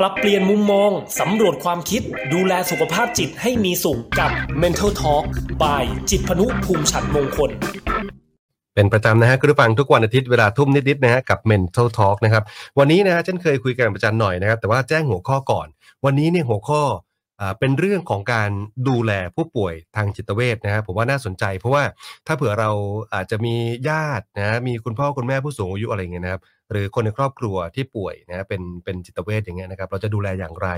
ปรับเปลี่ยนมุมมอง สำรวจความคิด ดูแลสุขภาพจิตให้มีสุขกับ Mental Talk by จิตพนุภูมิฉันมงคล เป็นประจำนะฮะคุณผู้ฟังทุกวันอาทิตย์เวลาทุ่มนิดๆนะฮะกับ Mental Talk นะครับ วันนี้นะฮะเช่นเคยคุยกันประจันหน่อยนะครับ แต่ว่าแจ้งหัวข้อก่อน วันนี้เนี่ยหัวข้ออ่าเป็นเรื่องของการดูแลผู้ป่วยทางจิตเวชนะครับผมว่าน่าสนใจ เพราะว่าถ้าเผื่อเราอาจจะมีญาตินะมีคุณพ่อคุณแม่ผู้สูงอายุอะไรเงี้ยนะครับ หรือคนในครอบครัวที่ป่วยนะเป็นเป็นจิตเวชอย่างเงี้ยนะครับ เราจะดูแลอย่างไร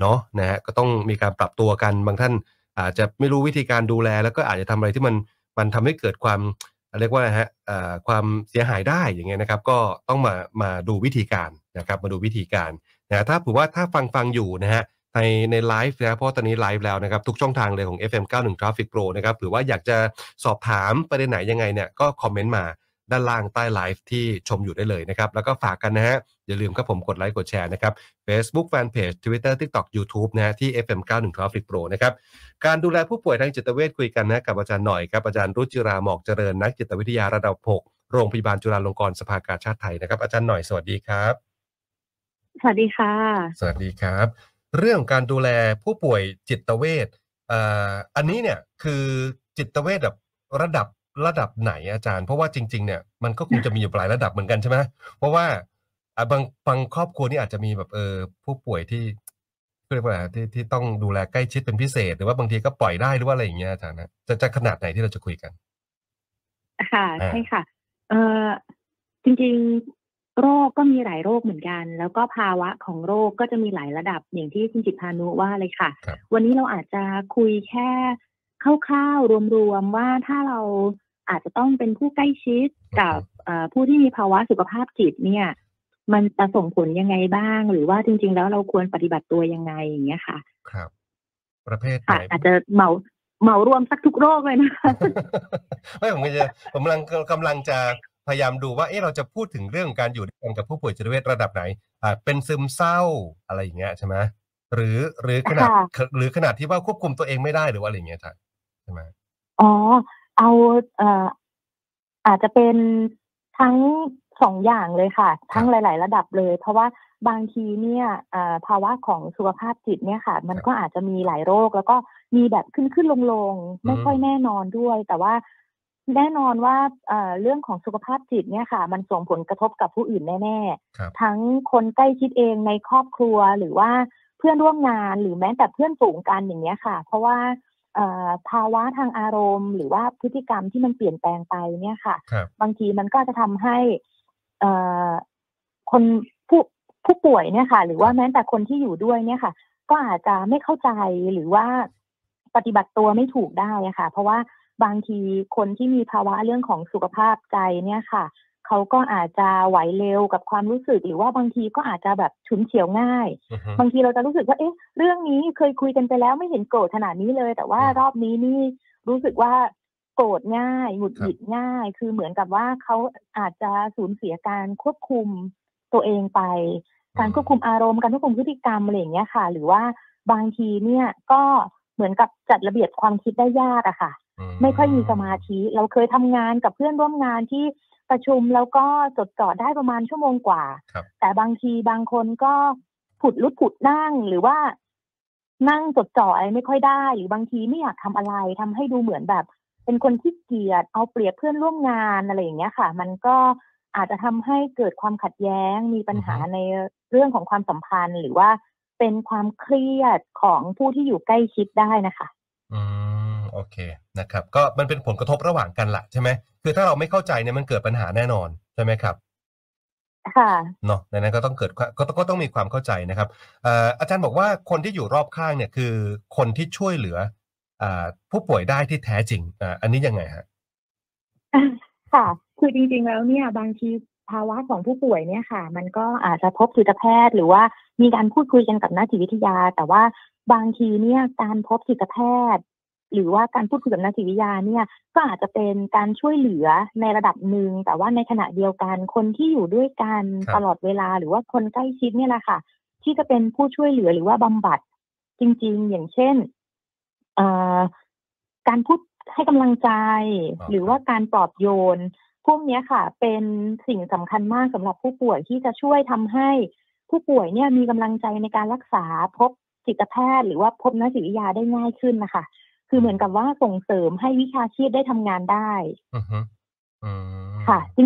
เนาะนะฮะก็ต้องมีการปรับตัวกันบางท่านอาจจะไม่รู้วิธีการดูแลแล้วก็อาจจะทำอะไรที่มันมันทำให้เกิดความเรียกว่าอะไรฮะความเสียหายได้อย่างเงี้ยนะครับ ก็ต้องมามาดูวิธีการนะครับมาดูวิธีการนะถ้าถือว่าถ้าฟังฟังอยู่นะฮะในในไลฟ์นะเพราะตอนนี้ไลฟ์แล้วนะครับ ทุกช่องทางเลยของ FM 91 Traffic Pro นะครับหรือว่าอยากจะสอบถามประเด็นไหนยังไงเนี่ยก็คอมเมนต์มา ด้านล่างใต้ไลฟ์ที่ชมอยู่ได้เลยนะครับ แล้วก็ฝากกันนะฮะ อย่าลืมครับผมกดไลค์กดแชร์นะครับ Facebook Fanpage Twitter TikTok YouTube นะฮะที่ FM 91 Traffic Pro นะครับ การดูแลผู้ป่วยทางจิตเวชคุยกันนะกับอาจารย์หน่อยครับ อาจารย์รุจิราหมอกเจริญนักจิตวิทยาระดับ 6 โรงพยาบาลจุฬาลงกรณ์สภากาชาติไทยนะครับ อาจารย์หน่อยสวัสดีครับ สวัสดีค่ะ สวัสดีครับ เรื่องการดูแลผู้ป่วยจิตเวชเอ่ออันนี้เนี่ยคือจิตเวชแบบระดับ ระดับไหนอาจารย์ เพราะว่าจริง ๆ เนี่ยมันก็คงจะมีอยู่หลายระดับเหมือนกันใช่ไหมเพราะว่าอะบางบางครอบครัวนี่อาจจะมีแบบเออผู้ป่วยที่เรียกว่าอะไรที่ที่ต้องดูแลใกล้ชิดเป็นพิเศษ หรือว่าบางทีก็ปล่อยได้หรือว่าอะไรอย่างเงี้ยอาจารย์นะจะจะขนาดไหนที่เราจะคุยกัน ค่ะอ่าใช่ค่ะ เอ่อจริงๆ โรคก็มีหลายโรคเหมือนกัน แล้วก็ภาวะของโรคก็จะมีหลายระดับอย่างที่คุณจิตพานุว่าเลยค่ะครับวันนี้เราอาจจะคุยแค่คร่าวๆรวมๆว่าถ้าเรา อาจจะต้องเป็นผู้ใกล้ชิดกับเอ่อผู้ที่มีภาวะสุขภาพจิตเนี่ย มันจะส่งผลยังไงบ้าง หรือว่าจริง ๆ แล้วเราควรปฏิบัติตัวยังไงอย่างเงี้ยค่ะ ครับ ประเภทไหนค่ะอาจจะเหมาเหมารวมสักทุกโรคเลยนะคะไม่ผมก็จะผมกำลังกำลังจะพยายามดูว่าเอ๊ะเราจะพูดถึงเรื่องการอยู่ด้วยกันกับผู้ป่วยจิตเวชระดับไหนอ่าเป็นซึมเศร้าอะไรอย่างเงี้ยใช่ไหมหรือหรือขนาดค่ะหรือขนาดที่ว่าควบคุมตัวเองไม่ได้หรือว่าอะไรอย่างเงี้ยท่านใช่ไหมอ๋อ เอาเอ่ออาจจะเป็นทั้งสองอย่างเลยค่ะ ทั้งหลาย ๆ ระดับเลย เพราะว่าบางทีเนี่ยเอ่อภาวะของสุขภาพจิตเนี่ยค่ะ มันก็อาจจะมีหลายโรค แล้วก็มีแบบขึ้นขึ้นลงลงๆไม่ค่อยแน่นอนด้วย แต่ว่าแน่นอนว่าเอ่อเรื่องของสุขภาพจิตเนี่ยค่ะ มันส่งผลกระทบกับผู้อื่นแน่ครับๆทั้งคนใกล้ชิดเองในครอบครัวหรือว่าเพื่อนร่วมงานหรือแม้แต่เพื่อนฝูงกันอย่างเงี้ยค่ะ เพราะว่าเอ่อ ภาวะทางอารมณ์ หรือว่าพฤติกรรมที่มันเปลี่ยนแปลงไปเนี่ยค่ะครับบางทีมันก็จะทำให้เอ่อคนผู้ผู้ป่วยเนี่ยค่ะ หรือว่าแม้แต่คนที่อยู่ด้วยเนี่ยค่ะ ก็อาจจะไม่เข้าใจหรือว่าปฏิบัติตัวไม่ถูกได้อะค่ะ เพราะว่าบางทีคนที่มีภาวะเรื่องของสุขภาพใจเนี่ยค่ะ เขาก็อาจจะไหวเร็วกับความรู้สึก หรือว่าบางทีก็อาจจะแบบฉุนเฉียวง่ายอือฮึบางทีเราจะรู้สึกว่าเอ๊ะ เรื่องนี้เคยคุยกันไปแล้วไม่เห็นโกรธขนาดนี้เลย แต่ว่าอืมรอบนี้นี่รู้สึกว่าโกรธง่ายหงุดหงิดง่าย คือเหมือนกับว่าเขาอาจจะสูญเสียการควบคุมตัวเองไป การควบคุมอารมณ์การควบคุมพฤติกรรมอะไรอย่างเงี้ยค่ะ หรือว่าบางทีเนี่ยก็เหมือนกับจัดระเบียบความคิดได้ยากอะค่ะ ไม่ค่อยมีสมาธิ เราเคยทำงานกับเพื่อนร่วมงานที่ ประชุมแล้วก็จดจ่อได้ประมาณชั่วโมงกว่าครับแต่บางทีบางคนก็ผุดลุกผุดนั่งหรือว่านั่งจดจ่ออะไรไม่ค่อยได้ หรือบางทีไม่อยากทำอะไรทำให้ดูเหมือนแบบ เป็นคนที่เกียจเอาเปรียบเพื่อนร่วมงานอะไรอย่างเงี้ยค่ะ มันก็อาจจะทำให้เกิดความขัดแย้งมีปัญหาอือฮึในเรื่องของความสัมพันธ์ หรือว่าเป็นความเครียดของผู้ที่อยู่ใกล้ชิดได้นะคะ อืม โอเคนะครับก็มันเป็นผลกระทบระหว่างกันละใช่ไหมคือถ้าเราไม่เข้าใจเนี่ยมันเกิดปัญหาแน่นอนใช่ไหมครับค่ะเนาะดังนั้นก็ต้องเกิดความก็ต้องก็ต้องมีความเข้าใจนะครับเอ่ออาจารย์บอกว่าคนที่อยู่รอบข้างเนี่ยคือคนที่ช่วยเหลืออ่าผู้ป่วยได้ที่แท้จริงอ่าอันนี้ยังไงฮะค่ะ คือจริงๆแล้วเนี่ย บางทีภาวะของผู้ป่วยเนี่ยค่ะ มันก็อาจจะพบจิตแพทย์ หรือว่ามีการพูดคุยกันกับนักจิตวิทยา แต่ว่าบางทีเนี่ยการพบจิตแพทย์ หรือว่าการพูดคุยกับนักจิตวิทยาเนี่ยก็อาจจะเป็นการช่วยเหลือในระดับหนึ่ง แต่ว่าในขณะเดียวกันคนที่อยู่ด้วยกันครับตลอดเวลาหรือว่าคนใกล้ชิดเนี่ยแหละค่ะ ที่จะเป็นผู้ช่วยเหลือหรือว่าบำบัดจริง ๆ อย่างเช่นเอ่อการพูดให้กำลังใจอ๋อหรือว่าการปลอบโยน พวกเนี้ยค่ะ เป็นสิ่งสำคัญมากสำหรับผู้ป่วยที่จะช่วยทำให้ผู้ป่วยเนี่ยมีกำลังใจในการรักษาพบจิตแพทย์ หรือว่าพบนักจิตวิทยาได้ง่ายขึ้นนะคะ คือเหมือนกับว่าส่งเสริมให้วิชาชีพได้ทำงานได้อือฮึอืมค่ะจ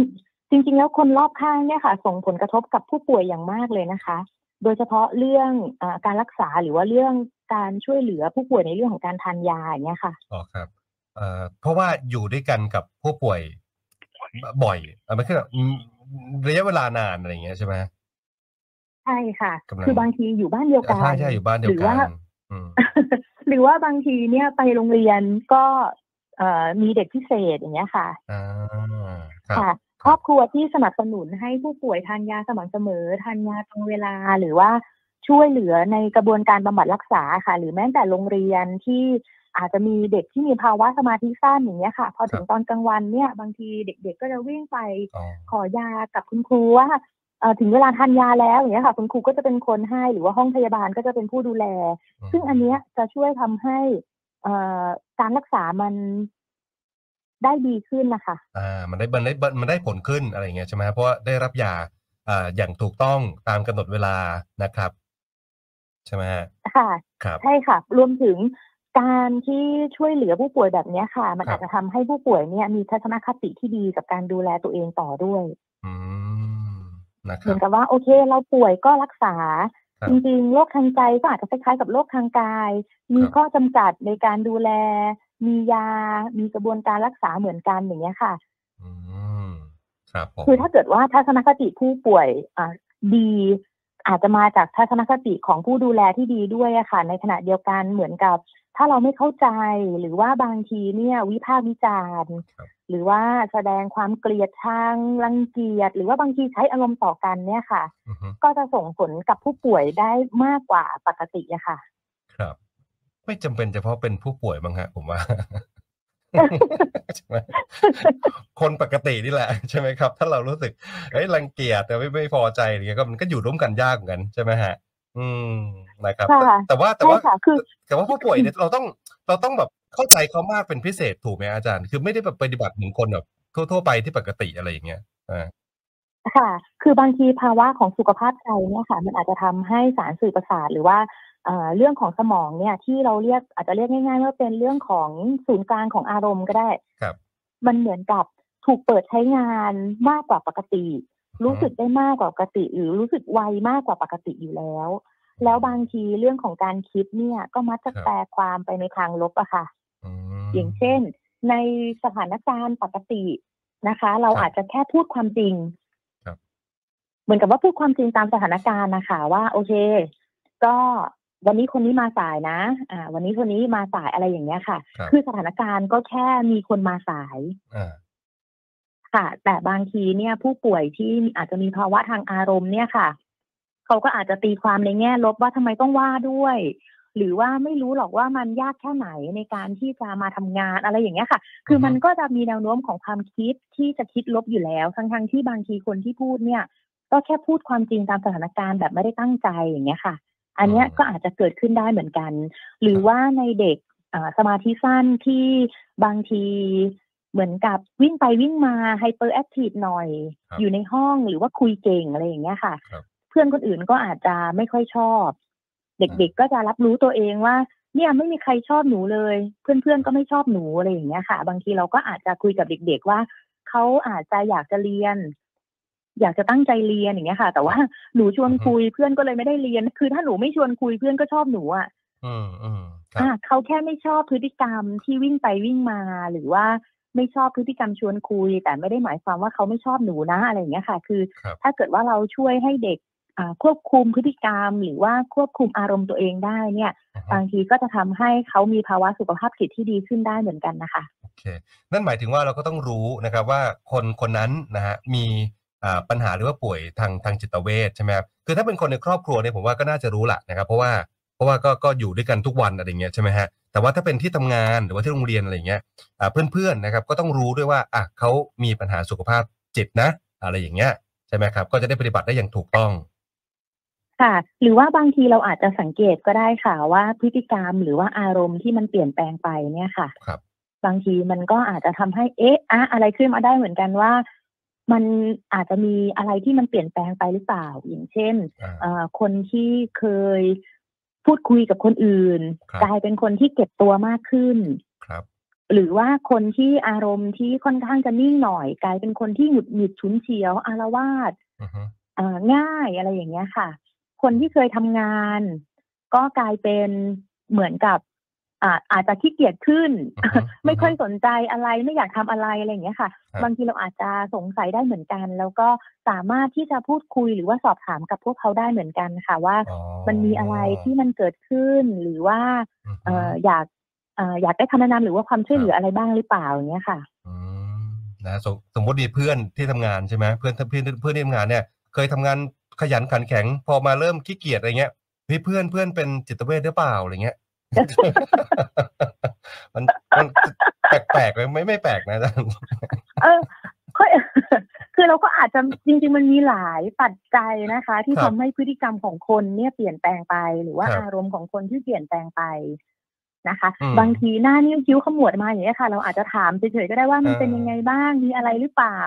ริงจริงๆแล้วคนรอบข้างเนี่ยค่ะ ส่งผลกระทบกับผู้ป่วยอย่างมากเลยนะคะ โดยเฉพาะเรื่องอาการรักษาหรือว่าเรื่องการช่วยเหลือผู้ป่วยในเรื่องของการทานยาอย่างเงี้ยค่ะอ๋อครับเอ่อเพราะว่าอยู่ด้วยกันกับผู้ป่วยบ่อยเอ่อมันคือแบบอืมระยะเวลานานอะไรอย่างเงี้ยใช่ไหมใช่ค่ะกำลังคือบางทีอยู่บ้านเดียวกันใช่ใช่อยู่บ้านเดียวหรือกัว่านอืม หรือว่าบางทีเนี่ยไปโรงเรียนก็เอ่อมีเด็กพิเศษอย่างเงี้ยค่ะอ่าครับค่ะครอบครัวที่สนับสนุนให้ผู้ป่วยทานยาสม่ำเสมอทานยาตรงเวลาหรือว่าช่วยเหลือในกระบวนการบำบัดรักษาค่ะ หรือแม้แต่โรงเรียนที่อาจจะมีเด็กที่มีภาวะสมาธิสั้นอย่างเงี้ยค่ะ พอถึงตอนกลางวันเนี่ย บางทีเด็กๆก็จะวิ่งไปอ๋อขอยากับคุณครูว่าเอ่อ ถึงเวลาทานยาแล้วอย่างเงี้ยค่ะ คุณครูก็จะเป็นคนให้หรือว่าห้องพยาบาลก็จะเป็นผู้ดูแล ซึ่งอันเนี้ยจะช่วยทำให้เอ่อการรักษามันได้ดีขึ้นนะคะอ่ามันได้มันได้มันได้ผลขึ้นอะไรอย่างเงี้ยใช่ไหมเพราะว่าได้รับยาอ่าอย่างถูกต้องตามกำหนดเวลานะครับ ใช่ไหมฮะค่ะครับใช่ค่ะ รวมถึงการที่ช่วยเหลือผู้ป่วยแบบเนี้ยค่ะ มันครับอาจจะทำให้ผู้ป่วยเนี่ย มีทัศนคติที่ดีกับการดูแลตัวเองต่อด้วย อืมนะค เหมืรัอบนกับว่าโอเค เราป่วยก็รักษาครับจริงๆโรคทางใจก็อาจจะคล้ายๆกับโรคทางกาย มีครับข้อจำกัดในการดูแล มียา มีกระบวนการรักษาเหมือนกันอย่างเงี้ยค่ะอืมครับผมคือถ้าเกิดว่าทัศนคติผู้ป่วยอ่าดี อาจจะมาจากทัศนคติของผู้ดูแลที่ดีด้วยอะค่ะ ในขณะเดียวกันเหมือนกับ ถ้าเราไม่เข้าใจหรือว่าบางทีเนี่ย วิพากษ์วิจารณ์ครับ หรือว่าแสดงความเกลียดชังรังเกียจหรือว่าบางทีใช้อารมณ์ต่อกันเนี่ยค่ะอือฮึก็จะส่งผลกับผู้ป่วยได้มากกว่าปกติอะค่ะ ครับ ไม่จำเป็นเฉพาะเป็นผู้ป่วยบ้างฮะผมว่าใช่ไหมคนปกตินี่แหละใช่ไหมครับ ถ้าเรารู้สึกเอ้ยรังเกียจแต่ไม่ไม่พอใจอะไรเงี้ยก็มันก็อยู่ร่วมกันยากเหมือนกันใช่ไหมฮะ อืมนะครับค่ะแต่แต่ว่าแต่ใช่ว่าค่ะคือแต่ว่าผู้ป่วยเนี่ยเราต้องเราต้องแบบ เข้าใจเขามากเป็นพิเศษถูกไหมอาจารย์ คือไม่ได้แบบปฏิบัติเหมือนคนแบบทั่วๆไปที่ปกติอะไรอย่างเงี้ยอ่าค่ะ คือบางทีภาวะของสุขภาพใจเนี่ยค่ะ มันอาจจะทำให้สารสื่อประสาทหรือว่าเอ่อเรื่องของสมองเนี่ย ที่เราเรียกอาจจะเรียกง่ายๆว่าเป็นเรื่องของศูนย์กลางของอารมณ์ก็ได้ครับ มันเหมือนกับถูกเปิดใช้งานมากกว่าปกติ รู้สึกได้มากกว่าปกติ หรือรู้สึกไวมากกว่าปกติอยู่แล้ว แล้วบางทีเรื่องของการคิดเนี่ย ก็มักจะครับแปลความไปในทางลบอะค่ะ อืมอย่างเช่น ในสถานการณ์ปกตินะคะ เราครับอาจจะแค่พูดความจริงครับเหมือนกับว่าพูดความจริงตามสถานการณ์นะคะว่า โอเค ก็วันนี้คนนี้มาสายนะ อ่า วันนี้คนนี้มาสายอะไรอย่างเงี้ยค่ะครับคือสถานการณ์ก็แค่มีคนมาสายอ่าค่ะ แต่บางทีเนี่ย ผู้ป่วยที่อาจจะมีภาวะทางอารมณ์เนี่ยค่ะ เขาก็อาจจะตีความในแง่ลบว่าทำไมต้องว่าด้วย หรือว่าไม่รู้หรอกว่ามันยากแค่ไหนในการที่จะมาทำงานอะไรอย่างเงี้ยค่ะ คือมันก็จะมีแนวโน้มของความคิดที่จะคิดลบอยู่แล้ว ทั้งๆที่บางทีคนที่พูดเนี่ย ก็แค่พูดความจริงตามสถานการณ์แบบไม่ได้ตั้งใจอย่างเงี้ยค่ะ อันเนี้ยอืมก็อาจจะเกิดขึ้นได้เหมือนกัน หรือว่าในเด็กอ่าสมาธิสั้นที่บางทีเหมือนกับวิ่งไปวิ่งมา hyperactive หน่อยครับอยู่ในห้องหรือว่าคุยเก่งอะไรอย่างเงี้ยค่ะครับเพื่อนคนอื่นก็อาจจะไม่ค่อยชอบ เด็กๆก็จะรับรู้ตัวเองว่า เนี่ยไม่มีใครชอบหนูเลย เพื่อนๆก็ไม่ชอบหนูอะไรอย่างเงี้ยค่ะ บางทีเราก็อาจจะคุยกับเด็ก ๆ ว่าเขาอาจจะอยากจะเรียน อยากจะตั้งใจเรียนอย่างเงี้ยค่ะ แต่ว่าหนูชวนคุยเพื่อนก็เลยไม่ได้เรียน คือถ้าหนูไม่ชวนคุยเพื่อนก็ชอบหนูอะอืมอืมครัอ่าบเขาแค่ไม่ชอบพฤติกรรมที่วิ่งไปวิ่งมาหรือว่าไม่ชอบพฤติกรรมชวนคุย แต่ไม่ได้หมายความว่าเขาไม่ชอบหนูนะอะไรอย่างเงี้ยค่ะ คือครับถ้าเกิดว่าเราช่วยให้เด็กอ่า ควบคุมพฤติกรรม หรือว่าควบคุมอารมณ์ตัวเองได้เนี่ยอือฮึบางทีก็จะทำให้เขามีภาวะสุขภาพจิตที่ดีขึ้นได้เหมือนกันนะคะโอเคนั่นหมายถึงว่าเราก็ต้องรู้นะครับว่าคนคนนั้นนะฮะมีอ่าปัญหาหรือว่าป่วยทางทางจิตเวชใช่ไหมครับคือถ้าเป็นคนในครอบครัวเนี่ยผมว่าก็น่าจะรู้แหละนะครับ เพราะว่าเพราะว่าก็ก็อยู่ด้วยกันทุกวันอะไรอย่างเงี้ยใช่ไหมฮะแต่ว่าถ้าเป็นที่ทำงานหรือว่าที่โรงเรียนอะไรอย่างเงี้ยอ่าเพื่อนๆนะครับก็ต้องรู้ด้วยว่าอะเขามีปัญหาสุขภาพจิตนะ อะไรอย่างเงี้ยใช่ไหมครับก็จะได้ปฏิบัติได้อย่างถูกต้อง ค่ะ หรือว่าบางทีเราอาจจะสังเกตก็ได้ค่ะว่าพฤติกรรมหรือว่าอารมณ์ที่มันเปลี่ยนแปลงไปเนี่ยค่ะ ครับ บางทีมันก็อาจจะทำให้เอ๊ะอะอะไรขึ้นมาได้เหมือนกันว่า มันอาจจะมีอะไรที่มันเปลี่ยนแปลงไปหรือเปล่า อย่างเช่นอ่าเอ่อคนที่เคยพูดคุยกับคนอื่นครับกลายเป็นคนที่เก็บตัวมากขึ้นครับหรือว่าคนที่อารมณ์ที่ค่อนข้างจะนิ่งหน่อย กลายเป็นคนที่หงุดหงิดฉุนเฉียวอารวาสอือฮึเอ่อง่ายอะไรอย่างเงี้ยค่ะ คนที่เคยทำงาน ก็กลายเป็นเหมือนกับอ่าอาจจะขี้เกียจขึ้นอือฮึไม่ค่อยสนใจอะไรไม่อยากทำอะไรอะไรอย่างเงี้ยค่ะครับบางทีเราอาจจะสงสัยได้เหมือนกัน แล้วก็สามารถที่จะพูดคุยหรือว่าสอบถามกับพวกเขาได้เหมือนกันค่ะ ว่าอ๋อมันมีอะไรที่มันเกิดขึ้นหรือว่าอือฮึเอ่ออยากเอ่ออยากได้คำแนะนำหรือว่าความช่วยเหลืออะไรบ้างหรือเปล่าอย่างเงี้ยค่ะอืมนะสมสมมติมีเพื่อนที่ทำงานใช่ไหมเพื่อนเพื่อนเพื่อนที่ทำงานเนี่ย เคยทำงาน ขยันขันแข็ง พอมาเริ่มขี้เกียจอะไรเงี้ยเฮ้ยเพื่อนเพื่อนเป็นจิตเวชหรือเปล่าอะไรเงี้ยมันมันแปลกๆไหมไม่ไม่แปลกนะอาจารย์เออค่อยคือเราก็อาจจะจริง ๆ มันมีหลายปัจจัยนะคะ ที่ครัทำบให้พฤติกรรมของคนเนี่ยเปลี่ยนแปลงไป หรือว่าครับอารมณ์ของคนที่เปลี่ยนแปลงไป นะคะอืมบางทีหน้านิ้วคิ้วขมวดมาอย่างนี้ยค่ะ เราอาจจะถามเฉยๆก็ได้ว่ามันอ่าเป็นยังไงบ้างมีอะไรหรือเปล่า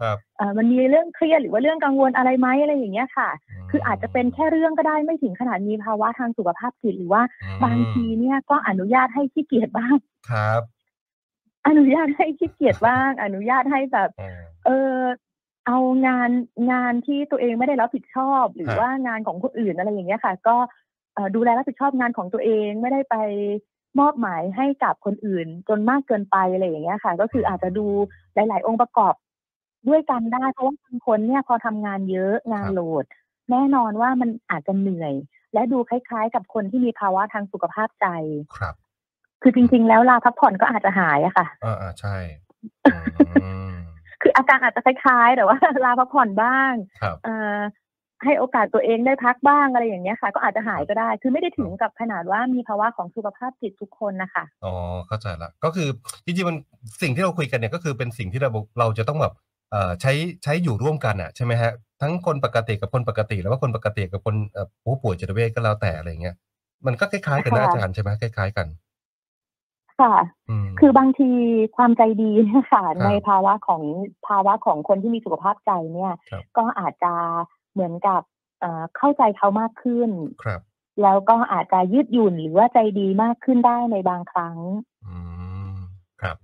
ครับเออมันมีเรื่องเครียดหรือว่าเรื่องกังวลอะไรไหมอะไรอย่างเงี้ยค่ะมคืออาจจะเป็นแค่เรื่องก็ได้ไม่ถึงขนาดมีภาวะทางสุขภาพจิตหรือว่าอืมบางทีเนี่ยก็อนุญาตให้ขี้เกียจบ้างครับ อนุญาตให้ขี้เกียจบ้าง อนุญาตให้แบบอ่าเออเอางานงานที่ตัวเองไม่ได้รับผิดชอบ หรือฮะว่างานของคนอื่นอะไรอย่างเงี้ยค่ะ ก็เอ่อดูแลรับผิดชอบงานของตัวเองไม่ได้ไป มอบหมายให้กับคนอื่นจนมากเกินไปอะไรอย่างเงี้ยค่ะ ก็คืออาจจะดูหลาย ๆ องค์ประกอบด้วยกันได้ เพราะว่าบางคนเนี่ยพอทำงานเยอะงานโหลด แน่นอนว่ามันอาจจะเหนื่อย และดูคล้าย ๆ กับคนที่มีภาวะทางสุขภาพใจครับ คือจริง ๆ แล้วลาพักผ่อนก็อาจจะหายอะค่ะอ่าอ่าใช่อืมคืออาการอาจจะคล้ายๆแต่ว่าลาพักผ่อนบ้างครับเอ่อ ให้โอกาสตัวเองได้พักบ้างอะไรอย่างเงี้ยค่ะ ก็อาจจะหายก็ได้ คือไม่ได้ถึงกับขนาดว่ามีภาวะของสุขภาพจิตทุกคนนะคะอ๋อเข้าใจละก็คือจริงๆมันสิ่งที่เราคุยกันเนี่ยก็คือเป็นสิ่งที่เราเราจะต้องแบบเอ่อใช้ใช้อยู่ร่วมกันอะใช่ไหมฮะทั้งคนปกติกับคนปกติ แล้วว่าคนปกติกับคนเอ่อผู้ป่วยจิตเวชก็แล้วแต่อะไรเงี้ยมันก็คล้ายๆกันนะค่ะอาจารย์ใช่ไหมคล้าย ๆกันค่ะอืมคือบางทีความใจดีเนี่ยค่ะครับในภาวะของภาวะของคนที่มีสุขภาพใจเนี่ยครับก็อาจจะ เหมือนกับเอ่อเข้าใจเขามากขึ้น ครับ แล้วก็อาจจะยืดหยุ่นหรือว่าใจดีมากขึ้นได้ในบางครั้ง อืม ครับ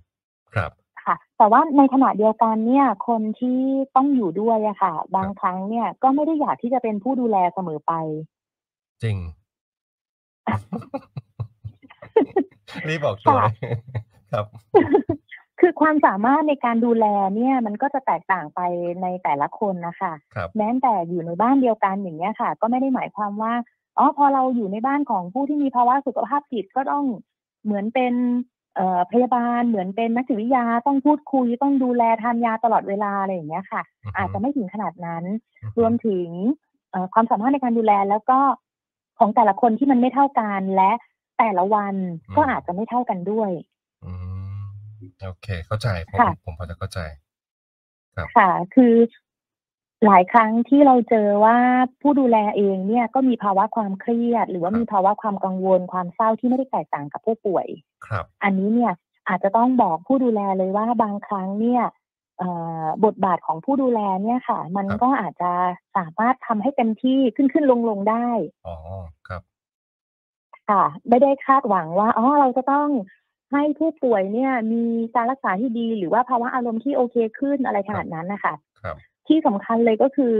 ครับ ค่ะ แต่ว่าในขณะเดียวกันเนี่ย คนที่ต้องอยู่ด้วยอะค่ะ บางครั้งเนี่ย ก็ไม่ได้อยากที่จะเป็นผู้ดูแลเสมอไป จริง รีบบอกตัวเลยครับ คือความสามารถในการดูแลเนี่ยมันก็จะแตกต่างไปในแต่ละคนนะคะครับแม้แต่อยู่ในบ้านเดียวกันอย่างเงี้ยค่ะ ก็ไม่ได้หมายความว่าอ๋อพอเราอยู่ในบ้านของผู้ที่มีภาวะสุขภาพจิตก็ต้องเหมือนเป็นเอ่อพยาบาลเหมือนเป็นนักจิตวิทยาต้องพูดคุยต้องดูแลทานยาตลอดเวลาอะไรอย่างเงี้ยค่ะอือฮึอาจจะไม่ถึงขนาดนั้นอือฮึรวมถึงเอ่อความสามารถในการดูแลแล้วก็ของแต่ละคนที่มันไม่เท่ากันและแต่ละวันก็อาจจะไม่เท่ากันด้วยอืม โอเค เข้าใจผมค่ะผมพอจะเข้าใจค่ะ คือหลายครั้งที่เราเจอว่าผู้ดูแลเองเนี่ยก็มีภาวะความเครียด หรือว่าครับมีภาวะความกังวลความเศร้าที่ไม่ได้แตกต่างกับผู้ป่วย ครับ อันนี้เนี่ยอาจจะต้องบอกผู้ดูแลเลยว่าบางครั้งเนี่ยเอ่อบทบาทของผู้ดูแลเนี่ยค่ะ มันครับก็อาจจะสามารถทำให้เต็มที่ขึ้นขึ้นลงลงได้ อ๋อ ครับ ค่ะ ไม่ได้คาดหวังว่า อ๋อ เราจะต้อง ให้ผู้ป่วยเนี่ยมีการรักษาที่ดี หรือว่าภาวะอารมณ์ที่โอเคขึ้นอะไรขนาดนั้นนะคะครับที่สำคัญเลยก็คือ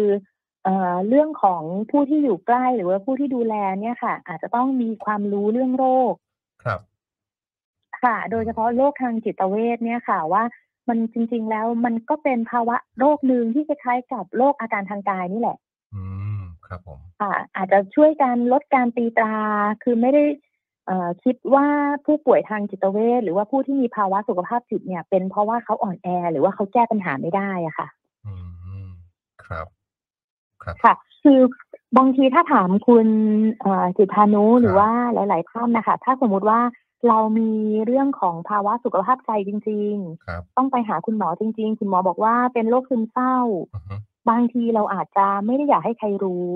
เอ่อเรื่องของผู้ที่อยู่ใกล้หรือว่าผู้ที่ดูแลเนี่ยค่ะ อาจจะต้องมีความรู้เรื่องโรคครับ ค่ะ โดยเฉพาะโรคทางจิตเวชเนี่ยค่ะว่ามันจริง ๆ แล้วมันก็เป็นภาวะโรคหนึ่งที่คล้ายๆกับโรคอาการทางกายนี่แหละ อืม ครับผมค่ะอาจจะช่วยกันลดการตีตรา คือไม่ได้เอ่อ คิดว่าผู้ป่วยทางจิตเวชหรือว่าผู้ที่มีภาวะสุขภาพจิตเนี่ย เป็นเพราะว่าเขาอ่อนแอ หรือว่าเขาแก้ปัญหาไม่ได้อะค่ะ อืมครับ ครับค่ะ คือบางทีถ้าถามคุณเอ่อจิตพานุหรือครับว่าหลาย ๆ ท่านนะคะ ถ้าสมมุติว่าเรามีเรื่องของภาวะสุขภาพใจจริงครับๆต้องไปหาคุณหมอจริง ๆ คุณหมอบอกว่าเป็นโรคซึมเศร้าอือฮึบางทีเราอาจจะไม่ได้อยากให้ใครรู้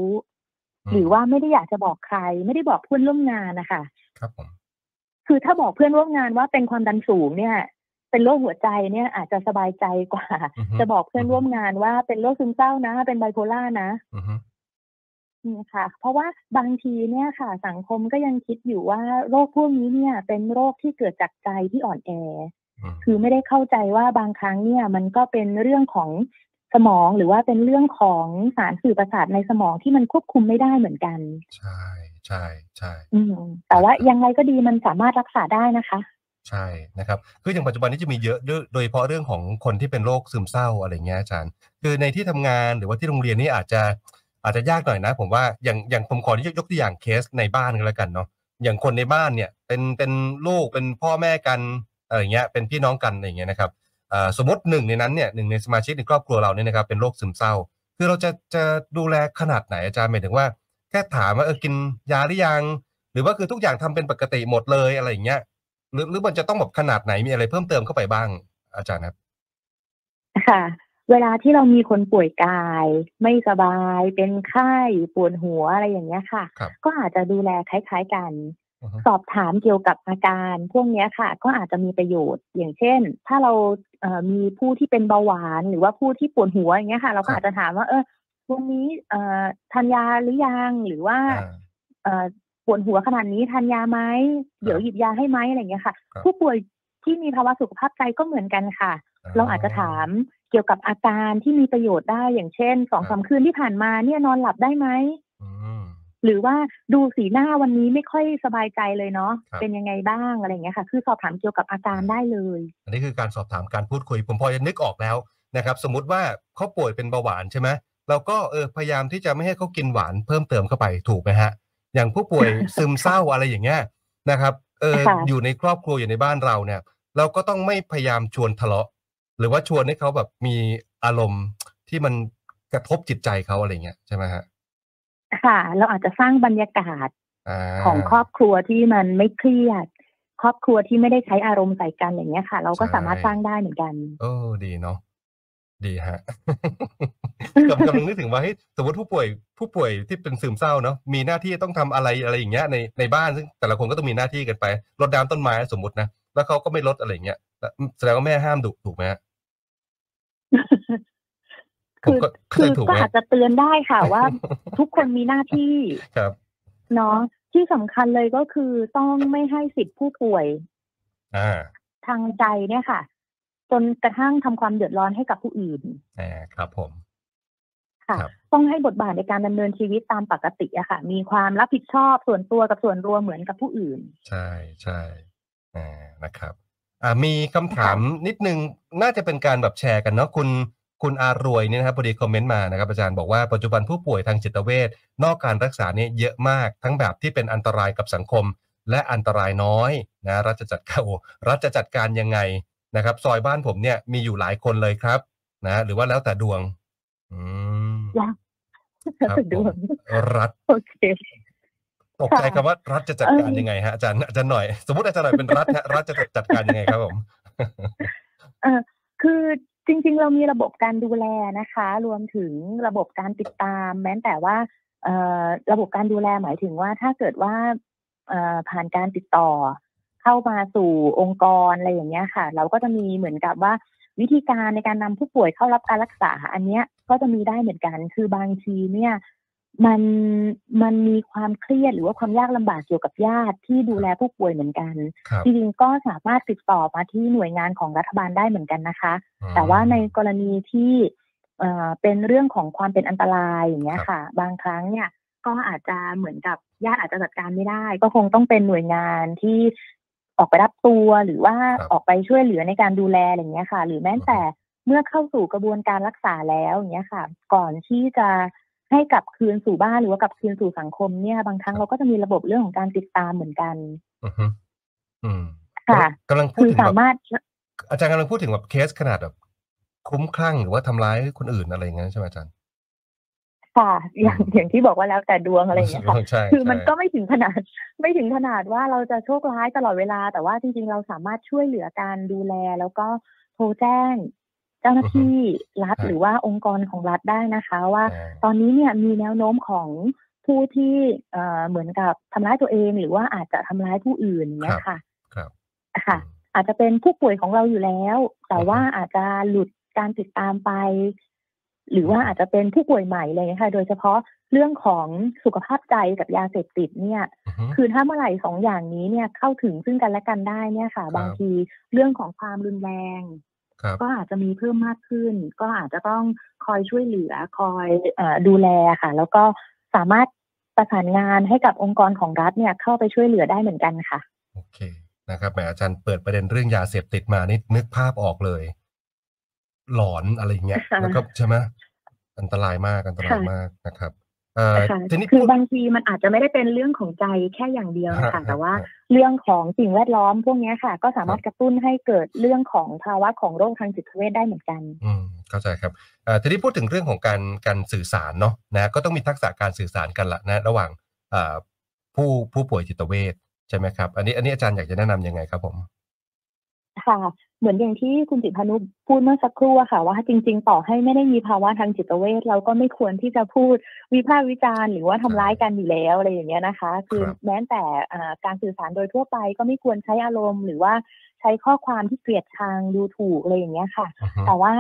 มหรือว่าไม่ได้อยากจะบอกใคร ไม่ได้บอกเพื่อนร่วมงานนะคะ ครับผมคือถ้าบอกเพื่อนร่วมงานว่าเป็นความดันสูงเนี่ย เป็นโรคหัวใจเนี่ยอาจจะสบายใจกว่าอือฮึจะบอกเพื่อนร่วมงานว่าเป็นโรคซึมเศร้านะ เป็นไบโพล่านะอือฮึอืมค่ะ เพราะว่าบางทีเนี่ยค่ะ สังคมก็ยังคิดอยู่ว่าโรคพวกนี้เนี่ย เป็นโรคที่เกิดจากใจที่อ่อนแออืมคือไม่ได้เข้าใจว่าบางครั้งเนี่ย มันก็เป็นเรื่องของสมองหรือว่าเป็นเรื่องของสารสื่อประสาทในสมองที่มันควบคุมไม่ได้เหมือนกัน ใช่ ใช่ใช่อืมแต่ว่ายังไงก็ดีมันสามารถรักษาได้นะคะใช่นะครับคืออย่างปัจจุบันนี้จะมีเยอะด้วยโดยเฉพาะเรื่องของคนที่เป็นโรคซึมเศร้าอะไรเงี้ยอาจารย์ คือในที่ทำงานหรือว่าที่โรงเรียนนี่อาจจะอาจจะยากหน่อยนะ ผมว่าอย่างอย่างผมขอยกยกตัวอย่างเคสในบ้านกันแล้วกันเนาะอย่างคนในบ้านเนี่ยเป็นเป็นลูกเป็นพ่อแม่กันอะไรเงี้ยเป็นพี่น้องกันอะไรเงี้ยนะครับเอ่อสมมติหนึ่งในนั้นเนี่ยหนึ่งในสมาชิกในครอบครัวเราเนี่ยนะครับเป็นโรคซึมเศร้า คือเราจะจะดูแลขนาดไหนอาจารย์หมายถึงว่า แค่ถามว่าเออกินยาหรือยัง หรือว่าคือทุกอย่างทำเป็นปกติหมดเลยอะไรอย่างเงี้ยหรือหรือมันจะต้องแบบขนาดไหนมีอะไรเพิ่มเติมเข้าไปบ้าง อาจารย์ครับค่ะ เวลาที่เรามีคนป่วยกาย ไม่สบายเป็นไข้ปวดหัวอะไรอย่างเงี้ยค่ะครับก็อาจจะดูแลคล้าย ๆกันอือฮึสอบถามเกี่ยวกับอาการพวกเนี้ยค่ะ ก็อาจจะมีประโยชน์ อย่างเช่น ถ้าเราเอ่อมีผู้ที่เป็นเบาหวาน หรือว่าผู้ที่ปวดหัวอย่างเงี้ยค่ะ เราก็อาจจะถามว่าเออ วันนี้เอ่อทานยาหรือยังหรือว่าอ่าเอ่อปวดหัวขนาดนี้ทานยาไหมเดี๋ยวหยิบยาให้ไหมอะไรอย่างเงี้ยค่ะครับผู้ป่วยที่มีภาวะสุขภาพใจก็เหมือนกันค่ะ เราอาจจะถามเกี่ยวกับอาการที่มีประโยชน์ได้อย่างเช่นสองสามคืนที่ผ่านมาเนี่ยนอนหลับได้ไหมอืมหรือว่าดูสีหน้าวันนี้ไม่ค่อยสบายใจเลยเนาะครับเป็นยังไงบ้างอะไรอย่างเงี้ยค่ะ คือสอบถามเกี่ยวกับอาการได้เลย อันนี้คือการสอบถามการพูดคุยผมพอจะนึกออกแล้วนะครับ สมมุติว่าเขาป่วยเป็นเบาหวานใช่ไหม เราก็เออพยายามที่จะไม่ให้เขากินหวานเพิ่มเติมเข้าไปถูกไหมฮะ อย่างผู้ป่วยซึมเศร้าอะไรอย่างเงี้ยนะครับเออค่ะอยู่ในครอบครัวอยู่ในบ้านเราเนี่ย เราก็ต้องไม่พยายามชวนทะเลาะ หรือว่าชวนให้เขาแบบมีอารมณ์ที่มันกระทบจิตใจเขาอะไรเงี้ยใช่ไหมฮะค่ะ เราอาจจะสร้างบรรยากาศอ่าของครอบครัวที่มันไม่เครียด ครอบครัวที่ไม่ได้ใช้อารมณ์ใส่กันอย่างเงี้ยค่ะ เราก็สามารถสร้างได้เหมือนกัน เออดีเนาะ ดีฮะกำกำลังนึกถึงว่าเฮ้ยสมมติผู้ป่วยผู้ป่วยที่เป็นซึมเศร้าเนาะมีหน้าที่ต้องทำอะไรอะไรอย่างเงี้ยในในบ้านซึ่งแต่ละคนก็ต้องมีหน้าที่กันไปรดน้ำต้นไม้สมมตินะแล้วเขาก็ไม่ลดอะไรอย่างเงี้ยแล้วแสดงว่าแม่ห้ามดุถูกไหมฮะผมคือก็เข้าคืใจอถูกก็ไหมอาจจะเตือนได้ค่ะว่า ทุกคนมีหน้าที่ครับเนาะที่สำคัญเลยก็คือต้องไม่ให้สิทธิผู้ป่วย อ่า ทางใจเนี่ยค่ะ จนกระทั่งทำความเดือดร้อนให้กับผู้อื่นอ่าครับผมค่ะครับต้องให้บทบาทในการดำเนินชีวิตตามปกติอะค่ะ มีความรับผิดชอบส่วนตัวกับส่วนรวมเหมือนกับผู้อื่น ใช่ใช่อ่านะครับอ่ามีคำถามนิดนึงน่าจะเป็นการแบบแชร์กันเนาะคุณคุณอารวยเนี่ยนะครับพอดีคอมเมนต์มานะครับอาจารย์บอกว่าปัจจุบันผู้ป่วยทางจิตเวชนอกการรักษาเนี่ยเยอะมากทั้งแบบที่เป็นอันตรายกับสังคม และอันตรายน้อยนะรัฐจะจัดการโอ้รัฐจะจัดการยังไง นะครับ ซอยบ้านผมเนี่ยมีอยู่หลายคนเลยครับ นะหรือว่าแล้วแต่ดวง อืมยากครับดวงรัฐโอเคตกใจค่ะคำว่ารัฐจะจัดการเออยังไงฮะอาจารย์อาจารย์หน่อย สมมติอาจารย์หน่อยเป็นรัฐฮะรัฐจะจัดการยังไงครับผมเออคือจริง ๆ เรามีระบบการดูแลนะคะ รวมถึงระบบการติดตาม แม้แต่ว่าเอ่อระบบการดูแลหมายถึงว่าถ้าเกิดว่าเอ่อผ่านการติดต่อ เข้ามาสู่องค์กรอะไรอย่างเงี้ยค่ะ เราก็จะมีเหมือนกับว่าวิธีการในการนำผู้ป่วยเข้ารับการรักษา อันเนี้ยก็จะมีได้เหมือนกัน คือบางทีเนี่ยมันมันมีความเครียดหรือว่าความยากลำบากเกี่ยวกับญาติที่ดูแลผู้ป่วยเหมือนกันครับจริงๆก็สามารถติดต่อมาที่หน่วยงานของรัฐบาลได้เหมือนกันนะคะ แต่ว่าในกรณีที่เอ่อเป็นเรื่องของความเป็นอันตรายอย่างเงี้ยค่ะ บางครั้งเนี่ยก็อาจจะเหมือนกับญาติอาจจะจัดการไม่ได้ ก็คงต้องเป็นหน่วยงานที่ ออกไปรับตัวหรือว่าครับออกไปช่วยเหลือในการดูแลอะไรอย่างเงี้ยค่ะ หรือแม้แต่เมื่อเข้าสู่กระบวนการรักษาแล้วอย่างเงี้ยค่ะ ก่อนที่จะให้กลับคืนสู่บ้านหรือว่ากลับคืนสู่สังคมเนี่ย บางครั้งเราก็จะมีระบบเรื่องของการติดตามเหมือนกันอือฮึอืมค่ะกำลังพูคืดอถึงสาแบบมารถ อาจารย์กำลังพูดถึงแบบเคสขนาดแบบคลุ้มคลั่งหรือว่าทำร้ายคนอื่นอะไรอย่างเงี้ยใช่ไหมอาจารย์ ค่ะอย่างอย่างที่บอกว่าแล้วแต่ดวงอะไรอย่างเงี้ยค่ะใช่คือมันใช่ก็ไม่ถึงขนาด ไม่ถึงขนาดว่าเราจะโชคร้ายตลอดเวลา แต่ว่าจริง ๆ เราสามารถช่วยเหลือการดูแล แล้วก็โทรแจ้ง เจ้าหน้าที่รัฐหรือว่าองค์กรของรัฐได้นะคะ ว่าอ่าตอนนี้เนี่ยมีแนวโน้มของผู้ที่เอ่อเหมือนกับทำร้ายตัวเองหรือว่าอาจจะทำร้ายผู้อื่นอย่างเงี้ยค่ะครับค่ะอืมอาจจะเป็นผู้ป่วยของเราอยู่แล้ว แต่ว่าอาจจะหลุดการติดตามไป หรือว่าอาจจะเป็นผู้ป่วยใหม่เลยค่ะ โดยเฉพาะเรื่องของสุขภาพใจกับยาเสพติดเนี่ยอือฮึคือถ้าเมื่อไหร่สองอย่างนี้เนี่ยเข้าถึงซึ่งกันและกันได้เนี่ยค่ะครับบางทีเรื่องของความรุนแรงครับก็อาจจะมีเพิ่มมากขึ้น ก็อาจจะต้องคอยช่วยเหลือคอยเออดูแลค่ะ แล้วก็สามารถประสานงานให้กับองค์กรของรัฐเนี่ยเข้าไปช่วยเหลือได้เหมือนกันค่ะ โอเคนะครับแหมอาจารย์เปิดประเด็นเรื่องยาเสพติดมานี่นึกภาพออกเลย หลอนอะไรอย่างเงี้ยค่ะแล้วก็ใช่ไหมอันตรายมากอันตรายค่ะมากนะครับเอ่อค่ะทีนี้คืพูอดบางทีมันอาจจะไม่ได้เป็นเรื่องของใจแค่อย่างเดียวนะฮะคะแต่ว่าฮะเรื่องของสิ่งแวดล้อมพวกเนี้ยค่ะ ก็สามารถกระตุ้นให้เกิดเรื่องของภาวะของโรคทางจิตเวชได้เหมือนกัน อืมเข้าใจครับเอ่อทีนี้พูดถึงเรื่องของการการสื่อสารเนาะนะก็ต้องมีทักษะการสื่อสารกันละนะ ระหว่างเอ่อผู้ผู้ป่วยจิตเวชใช่ไหมครับ อันนี้อันนี้อาจารย์อยากจะแนะนำยังไงครับผมค่ะ เหมือนอย่างที่คุณจิตพานุพูดเมื่อสักครู่อะค่ะ ว่าจริง ๆ ต่อให้ไม่ได้มีภาวะทางจิตเวชเราก็ไม่ควรที่จะพูดวิพากษ์วิจารณ์หรือว่าทำร้ายกันอยู่แล้วอะไรอย่างเงี้ยนะคะ คือครับแม้แต่อ่าการสื่อสารโดยทั่วไปก็ไม่ควรใช้อารมณ์ หรือว่าใช้ข้อความที่เกลียดชังดูถูกอะไรอย่างเงี้ยค่ะอือฮึแต่ว่า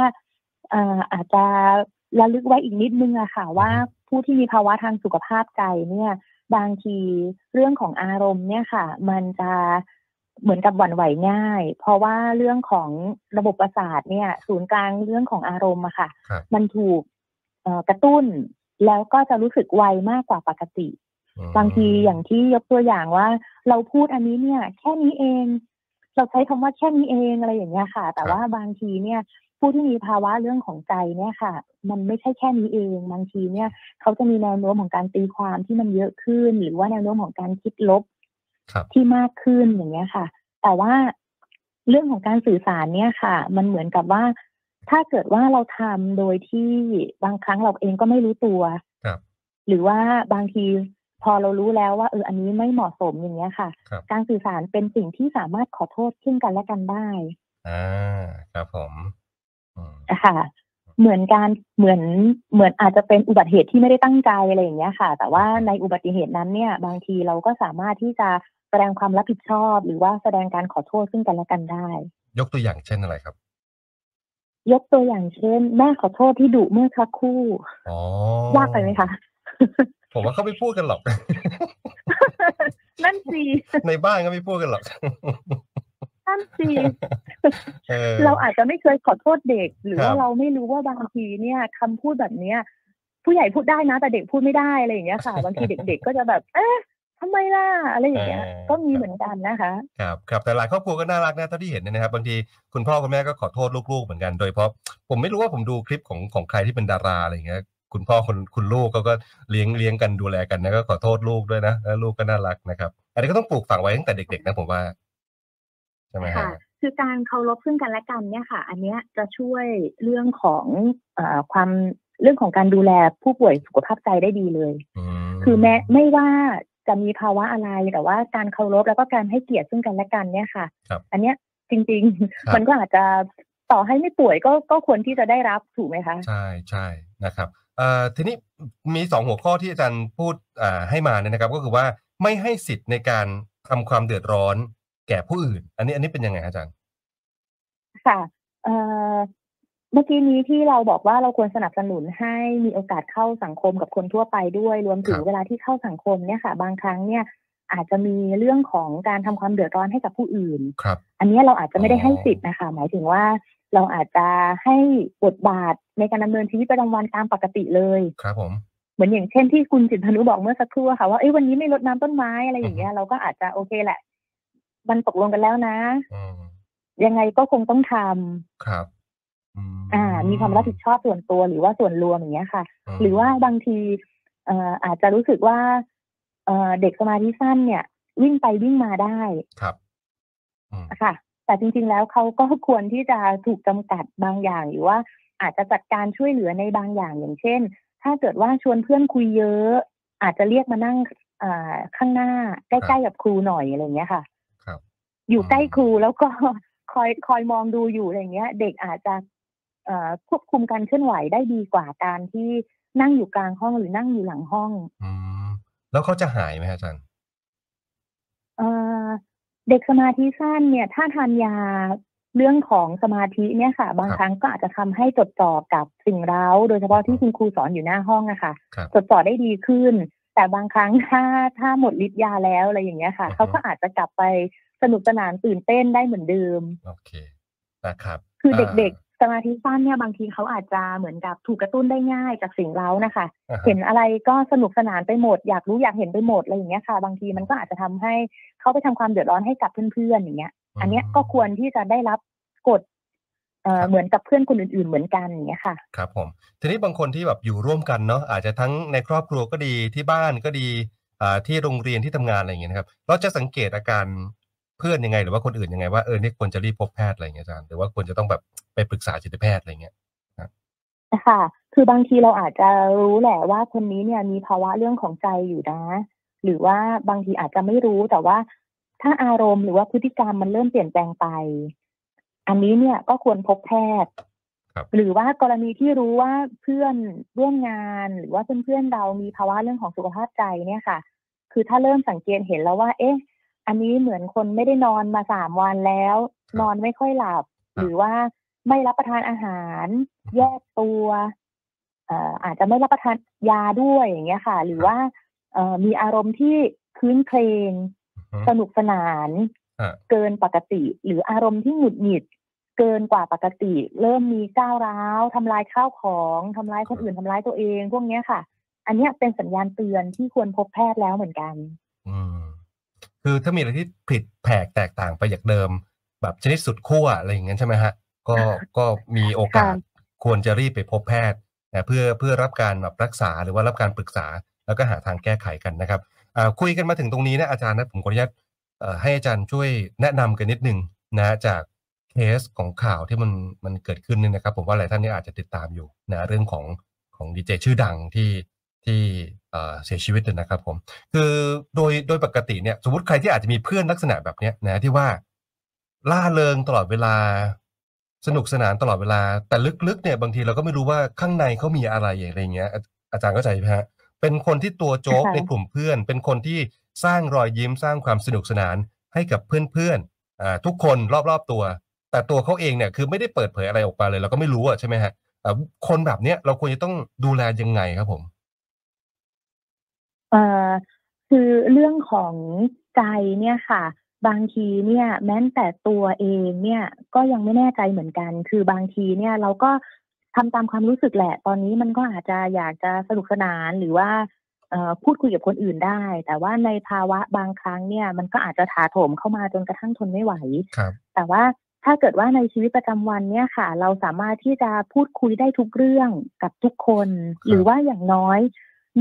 อ่าอาจจะระลึกไว้อีกนิดนึงอะค่ะ ว่าผู้ที่มีภาวะทางสุขภาพใจเนี่ย บางทีเรื่องของอารมณ์เนี่ยค่ะ มันจะ เหมือนกับหวั่นไหวง่าย เพราะว่าเรื่องของระบบประสาทเนี่ย ศูนย์กลางเรื่องของอารมณ์อะค่ะ ครับ มันถูกเอ่อกระตุ้น แล้วก็จะรู้สึกไวมากกว่าปกติ อืมบางทีอย่างที่ยกตัวอย่างว่า เราพูดอันนี้เนี่ย แค่นี้เอง เราใช้คำว่าแค่นี้เองอะไรอย่างเงี้ยค่ะ แต่ว่าบางทีเนี่ย ผู้ที่มีภาวะเรื่องของใจเนี่ยค่ะ มันไม่ใช่แค่นี้เอง บางทีเนี่ย เขาจะมีแนวโน้มของการตีความที่มันเยอะขึ้น หรือว่าแนวโน้มของการคิดลบครับ ที่มากขึ้นอย่างเงี้ยค่ะ แต่ว่าเรื่องของการสื่อสารเนี่ยค่ะ มันเหมือนกับว่า ถ้าเกิดว่าเราทำโดยที่บางครั้งเราเองก็ไม่รู้ตัวครับหรือว่าบางทีพอเรารู้แล้วว่าเอออันนี้ไม่เหมาะสมอย่างเงี้ยค่ะครับการสื่อสารเป็นสิ่งที่สามารถขอโทษซึ่งกันและกันได้อ่าครับผมอืมอะค่ะ เหมือนการเหมือนเหมือนอาจจะเป็นอุบัติเหตุที่ไม่ได้ตั้งใจอะไรอย่างเงี้ยค่ะ แต่ว่าในอุบัติเหตุนั้นเนี่ย บางทีเราก็สามารถที่จะ แสดงความรับผิดชอบ หรือว่าแสดงการขอโทษซึ่งกันและกันได้ ยกตัวอย่างเช่นอะไรครับ ยกตัวอย่างเช่น แม่ขอโทษที่ดุเมื่อสักครู่อ๋อยากไปไหมคะผมว่าเขาไม่พูดกันหรอก นั่นสิ ในบ้านก็ไม่พูดกันหรอก นั่นสิเออเราอาจจะไม่เคยขอโทษเด็ก หรือครับว่าเราไม่รู้ว่าบางทีเนี่ยคำพูดแบบเนี้ย ผู้ใหญ่พูดได้นะ แต่เด็กพูดไม่ได้อะไรอย่างเงี้ยค่ะ บางทีเด็กๆก็จะแบบ เอ๊ะ ทำไมล่ะอะไรอย่างเงี้ยก็มีเหมือนกันนะคะครับครับแต่หลายครอบครัวก็น่ารักนะเท่าที่เห็นเนยนะครับบางทีคุณพ่อคุณแม่ก็ขอโทษลูกๆเหมือนกันโดยเฉพราะผมไม่รู้ว่าผมดูคลิปของของใครที่เป็นดาราอะไรอย่างเงี้ยคุณพ่อคุณคุณลูกเขาก็เลี้ยงเลี้ยงกันดูแลกันนะก็ขอโทษลูกด้วยนะแล้วลูกก็น่ารักนะครับอันนี้ก็ต้องปลูกฝังไว้ตั้งแต่เด็กๆนะผมว่าใช่ไหมฮะค่ะคือการเคารพซึ่งกันและกันเนี่ยค่ะ อันเนี้ยจะช่วยเรื่องของเออความเรื่องของการดูแลผู้ป่วยสุขภาพใจได้ดีเลยอืมคือแม้ไม่ว่า จะมีภาวะอะไรแต่ว่าการเคารพแล้วก็การให้เกียรติซึ่งกันและกันเนี่ยค่ะครับอันเนี้ยจริงครับๆมันก็อาจจะต่อให้ไม่ป่วยก็ก็ควรที่จะได้รับถูกไหมคะ ใช่ใช่นะครับเอ่อทีนี้มีสองหัวข้อที่อาจารย์พูดอ่าให้มาเนี่ยนะครับ ก็คือว่าไม่ให้สิทธิ์ในการทำความเดือดร้อนแก่ผู้อื่น อันนี้อันนี้เป็นยังไงอาจารย์ ค่ะ เอ่อเมื่อกี้นี้ที่เราบอกว่าเราควรสนับสนุนให้มีโอกาสเข้าสังคมกับคนทั่วไปด้วย รวมถึงครับเวลาที่เข้าสังคมเนี่ยค่ะ บางครั้งเนี่ยอาจจะมีเรื่องของการทำความเดือดร้อนให้กับผู้อื่น ครับ อันเนี้ยเราอาจจะไม่ได้อ๋อให้สิทธิ์นะคะ หมายถึงว่าเราอาจจะให้บทบาทในการดำเนินชีวิตประจำวันตามปกติเลย ครับผม เหมือนอย่างเช่นที่คุณจิตพนุบอกเมื่อสักครู่อะค่ะว่าเอ้ยวันนี้ไม่รดน้ำต้นไม้อะไรอย่างเงี้ยเราก็อาจจะโอเคแหละ มันตกลงกันแล้วนะอืมยังไงก็คงต้องทำครับ อืมอ่า มีความรับผิดชอบส่วนตัวหรือว่าส่วนรวมอย่างเงี้ยค่ะมหรือว่าบางทีเอ่ออาจจะรู้สึกว่า เอ่อเด็กสมาธิสั้นเนี่ย วิ่งไปวิ่งมาได้ครับอืมค่ะ แต่จริง ๆ แล้วเขาก็ควรที่จะถูกจำกัดบางอย่างหรือว่า อาจจะจัดการช่วยเหลือในบางอย่างอย่างเช่น ถ้าเกิดว่าชวนเพื่อนคุยเยอะ อาจจะเรียกมานั่งอ่าข้างหน้าใกล้ๆกับครูหน่อยอะไรอย่างเงี้ยค่ะ ครับ อยู่อืมใกล้ครูแล้วก็คอยคอยมองดูอยู่อะไรอย่างเงี้ย เด็กอาจจะเอ่อ ควบคุมการเคลื่อนไหวได้ดีกว่าการที่นั่งอยู่กลางห้องหรือนั่งอยู่หลังห้องอืมแล้วเขาจะหายไหมอาจารย์เอ่อเด็กสมาธิสั้นเนี่ย ถ้าทานยาเรื่องของสมาธิเนี่ยค่ะ บางครับครั้งก็อาจจะทำให้จดจ่อกับสิ่งเร้า โดยเฉพาะที่คุณครูสอนอยู่หน้าห้องอะค่ะครับจดจ่อได้ดีขึ้น แต่บางครั้งถ้าถ้าหมดฤทธิ์ยาแล้วอะไรอย่างเงี้ยค่ะอือฮึเขาก็อาจจะกลับไปสนุกสนานตื่นเต้นได้เหมือนเดิม โอเคนะครับ คือเด็กๆ สมาธิสั้นเนี่ยบางทีเขาอาจจะเหมือนกับถูกกระตุ้นได้ง่ายจากสิ่งเร้านะคะอ่าฮะเห็นอะไรก็สนุกสนานไปหมด อยากรู้อยากเห็นไปหมดอะไรอย่างเงี้ยค่ะ บางทีมันก็อาจจะทำให้เขาไปทำความเดือดร้อนให้กับเพื่อนๆอย่างเงี้ย อันเนี้ยก็ควรที่จะได้รับกฎเอ่อเหมือนกับเพื่อนคนอื่นๆเหมือนกันอย่างเงี้ยค่ะ ครับผมทีนี้บางคนที่แบบอยู่ร่วมกันเนาะอาจจะทั้งในครอบครัวก็ดีที่บ้านก็ดีอ่าที่โรงเรียนที่ทำงานอะไรอย่างเงี้ยนะครับ เราจะสังเกตอาการ เพื่อนยังไง หรือว่าคนอื่นยังไงว่าเออนี่ควรจะรีบพบแพทย์อะไรอย่างเงี้ยอาจารย์หรือว่าควรจะต้องแบบไปปรึกษาจิตแพทย์อะไรอย่างเงี้ยค่ะ คือบางทีเราอาจจะรู้แหละว่าคนนี้เนี่ยมีภาวะเรื่องของใจอยู่นะ หรือว่าบางทีอาจจะไม่รู้แต่ว่าถ้าอารมณ์หรือว่าพฤติกรรมมันเริ่มเปลี่ยนแปลงไป อันนี้เนี่ยก็ควรพบแพทย์ครับหรือว่ากรณีที่รู้ว่าเพื่อนร่วมงาน หรือว่าเพื่อนๆเรามีภาวะเรื่องของสุขภาพใจเนี่ยค่ะ คือถ้าเริ่มสังเกตเห็นแล้วว่า เอ๊ะ อันนี้เหมือนคนไม่ได้นอนมาสามวันแล้วครับนอนไม่ค่อยหลับครับ หรือว่าไม่รับประทานอาหาร แยกตัวเอ่ออาจจะไม่รับประทานยาด้วยอย่างเงี้ยค่ะ หรือว่าเอ่อมีอารมณ์ที่คืนเครงอือสฮึนุกสนานอ่าเกินปกติ หรืออารมณ์ที่หงุดหงิด เกินกว่าปกติ เริ่มมีก้าวร้าวทำลายข้าวของทำลายคนอื่นทำร้ายตัวเอง พวกเนี้ยค่ะ อันเนี้ยเป็นสัญญาณเตือนที่ควรพบแพทย์แล้วเหมือนกันอืม คือถ้ามีอะไรที่ผิดแผกแตกต่างไปจากเดิม แบบชนิดสุดขั้วอะไรอย่างนั้นใช่ไหมฮะก็ก็มีโอกาสควรจะรีบไปพบแพทย์นะเพื่อเพื่อรับการแบบรักษาหรือว่ารับการปรึกษา แล้วก็หาทางแก้ไขกันนะครับอ่าคุยกันมาถึงตรงนี้นะอาจารย์นะผมขออนุญาตเอ่อให้อาจารย์ช่วยแนะนำกันนิดนึงนะจากเคสของข่าวที่มันมันเกิดขึ้นเนี่ยนะครับ ผมว่าหลายท่านเนี่ยอาจจะติดตามอยู่นะเรื่องของของดีเจชื่อดังที่ ที่เสียชีวิตนะครับผม คือโดยโดยปกติเนี่ยสมมติใครที่อาจจะมีเพื่อนลักษณะแบบเนี้ยนะที่ว่าล่าเริงตลอดเวลาสนุกสนานตลอดเวลา แต่ลึกๆเนี่ยบางทีเราก็ไม่รู้ว่าข้างในเขามีอะไรอะไรอย่างเงี้ย อาจารย์เข้าใจไหมฮะเป็นคนที่ตัวโจ๊กในกลุ่มเพื่อน เป็นคนที่สร้างรอยยิ้มสร้างความสนุกสนานให้กับเพื่อนๆอ่าทุกคนรอบๆตัว แต่ตัวเขาเองเนี่ยคือไม่ได้เปิดเผยอะไรออกมาเลย เราก็ไม่รู้อะใช่ไหมฮะคนแบบเนี้ยเราควรจะต้องดูแลยังไงครับผม เอ่อคือเรื่องของใจเนี่ยค่ะ บางทีเนี่ย แม้แต่ตัวเองเนี่ย ก็ยังไม่แน่ใจเหมือนกัน คือบางทีเนี่ยเราก็ทำตามความรู้สึกแหละ ตอนนี้มันก็อาจจะอยากจะสนุกสนานหรือว่าเอ่อพูดคุยกับคนอื่นได้ แต่ว่าในภาวะบางครั้งเนี่ย มันก็อาจจะถาโถมเข้ามาจนกระทั่งทนไม่ไหวครับแต่ว่าถ้าเกิดว่าในชีวิตประจำวันเนี่ยค่ะ เราสามารถที่จะพูดคุยได้ทุกเรื่องกับทุกคนครับหรือว่าอย่างน้อย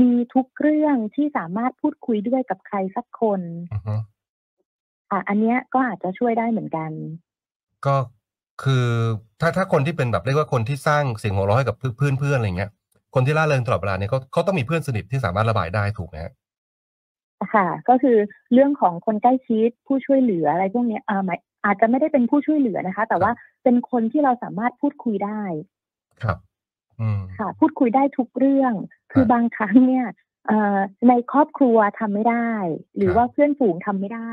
มีทุกเรื่องที่สามารถพูดคุยด้วยกับใครสักคนอือฮึอะอันเนี้ยก็อาจจะช่วยได้เหมือนกัน ก็คือถ้าถ้าคนที่เป็นแบบเรียกว่าคนที่สร้างเสียงหัวเราะให้กับเพื่อนเพื่อนๆอะไรเงี้ย คนที่ล่าเริงตลอดเวลาเนี่ยเขาเขาต้องมีเพื่อนสนิทที่สามารถระบายได้ถูกไหมฮะค่ะ ก็คือเรื่องของคนใกล้ชิดผู้ช่วยเหลืออะไรพวกเนี้ยอ่าหมายอาจจะไม่ได้เป็นผู้ช่วยเหลือนะคะ แต่ว่าเป็นคนที่เราสามารถพูดคุยได้ ครับ อืมค่ะ พูดคุยได้ทุกเรื่อง คือบางครั้งเนี่ยเอ่อในครอบครัวทำไม่ได้ หรือครับว่าเพื่อนฝูงทำไม่ได้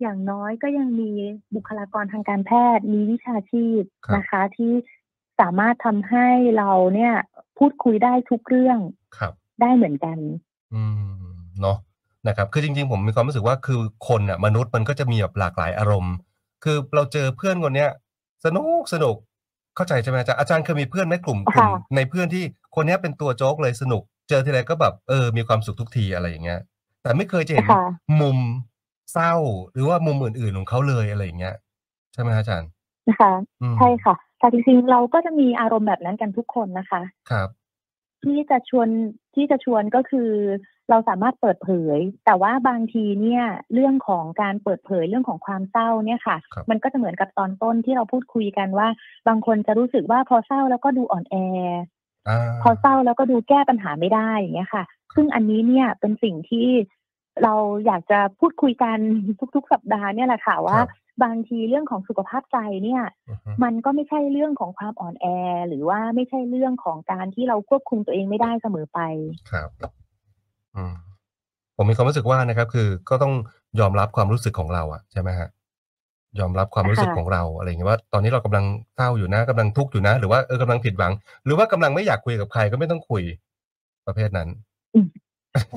อย่างน้อยก็ยังมีบุคลากรทางการแพทย์ มีวิชาชีพนะคะที่สามารถทำให้เราเนี่ยพูดคุยได้ทุกเรื่องครับ ได้เหมือนกัน อืมเนาะนะครับคือจริง ๆ ผมมีความรู้สึกว่าคือคนอะมนุษย์มันก็จะมีแบบหลากหลายอารมณ์ คือเราเจอเพื่อนคนเนี้ย สนุกสนุกเข้าใจใช่ไหมอาจารย์อาจารย์เคยมีเพื่อนไหมกลุ่มกลุ่มค่ะในเพื่อนที่คนเนี้ยเป็นตัวโจ๊กเลยสนุก เจอทีไรก็แบบเออ มีความสุขทุกทีอะไรอย่างเงี้ย แต่ไม่เคยจะเห็นค่ะ มุมเศร้าหรือว่ามุมอื่นๆของเขาเลยอะไรอย่างเงี้ย ใช่ไหมฮะอาจารย์ นะคะ อืมใช่ค่ะ แต่จริงๆเราก็จะมีอารมณ์แบบนั้นกันทุกคนนะคะ ครับ ที่จะชวนที่จะชวนก็คือเราสามารถเปิดเผย แต่ว่าบางทีเนี่ยเรื่องของการเปิดเผยเรื่องของความเศร้าเนี่ยค่ะ ครับ มันก็จะเหมือนกับตอนต้นที่เราพูดคุยกันว่า บางคนจะรู้สึกว่าพอเศร้าแล้วก็ดูอ่อนแออ่า พอเศร้าแล้วก็ดูแก้ปัญหาไม่ได้อย่างเงี้ยค่ะ ซึ่งอันนี้เนี่ยเป็นสิ่งที่เราอยากจะพูดคุยกันทุก ๆ สัปดาห์เนี่ยแหละค่ะว่าครับบางทีเรื่องของสุขภาพใจเนี่ยอือฮึมันก็ไม่ใช่เรื่องของความอ่อนแอ หรือว่าไม่ใช่เรื่องของการที่เราควบคุมตัวเองไม่ได้เสมอไปครับอืมผมมีความรู้สึกว่านะครับ คือก็ต้องยอมรับความรู้สึกของเราอะใช่ไหมฮะ ยอมรับความรู้สึกค่ะของเราอะไรอย่างเงี้ยว่า ตอนนี้เรากำลังเศร้าอยู่นะกำลังทุกข์อยู่นะ หรือว่าเออกำลังผิดหวัง หรือว่ากำลังไม่อยากคุยกับใครก็ไม่ต้องคุยประเภทนั้น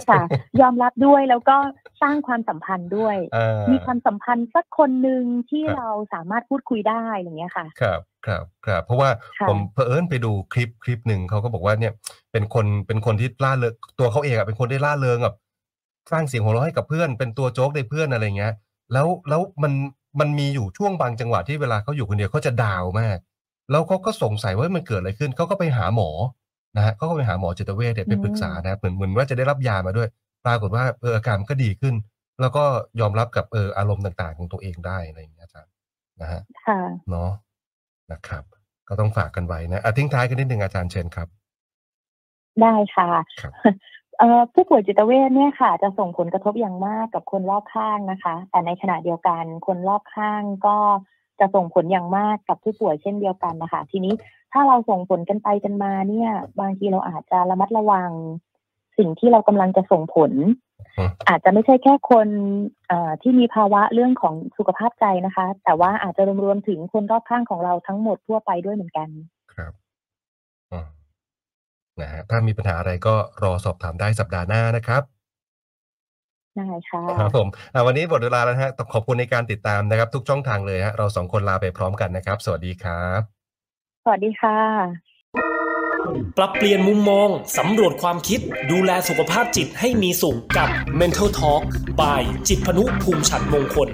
ค่ะยอมรับด้วยแล้วก็สร้างความสัมพันธ์ด้วยอ่ามีความสัมพันธ์สักคนหนึ่งที่ครับเราสามารถพูดคุยได้อย่างเงี้ยค่ะ ครับครับครับเพราะว่าค่ะผมเผอิญไปดูคลิปคลิปหนึ่งเขาก็บอกว่าเนี่ย เป็นคนเป็นคนที่ล่าเริงตัวเขาเองอะเป็นคนที่ล่าเริงแบบสร้างเสียงหัวเราะให้กับเพื่อนเป็นตัวโจ๊กในเพื่อนอะไรเงี้ย แล้วแล้วมัน มันมีอยู่ช่วงบางจังหวะที่เวลาเขาอยู่คนเดียวเขาจะดาวน์มาก แล้วเขาก็สงสัยว่ามันเกิดอะไรขึ้นเขาก็ไปหาหมอนะฮะเขาก็ไปหาหมอจิตเวชเนี่ยไปปรึกษานะครับเหมือนเหมือนว่าจะได้รับยามาด้วย ปรากฏว่าเอออาการมันก็ดีขึ้น แล้วก็ยอมรับกับเอออารมณ์ต่าง ๆ ของตัวเองได้อะไรอย่างเงี้ยอาจารย์นะฮะค่ะเนาะนะครับ ก็ต้องฝากกันไว้นะอะทิ้งท้ายกันนิดนึงอาจารย์เชนครับได้ค่ะครับเอ่อ ผู้ป่วยจิตเวชเนี่ยค่ะ จะส่งผลกระทบอย่างมากกับคนรอบข้างนะคะ แต่ในขณะเดียวกันคนรอบข้างก็จะส่งผลอย่างมากกับผู้ป่วยเช่นเดียวกันนะคะ ทีนี้ถ้าเราส่งผลกันไปกันมาเนี่ย บางทีเราอาจจะระมัดระวัง สิ่งที่เรากำลังจะส่งผล อาจจะไม่ใช่แค่คนที่มีภาวะเรื่องของสุขภาพใจนะคะ แต่ว่าอาจจะรวมๆถึงคนรอบข้างของเราทั้งหมดทั่วไปด้วยเหมือนกัน นะฮะถ้ามีปัญหาอะไรก็รอสอบถามได้สัปดาห์หน้านะครับได้ค่ะครับผมอะวันนี้หมดเวลาแล้วนะฮะต้องขอบคุณในการติดตามนะครับ ทุกช่องทางเลยฮะเราสองคนลาไปพร้อมกันนะครับ สวัสดีครับ สวัสดีค่ะ ปรับเปลี่ยนมุมมอง สำรวจความคิด ดูแลสุขภาพจิตให้มีสุขกับ Mental Talk by จิตพนุภูมิฉันมงคล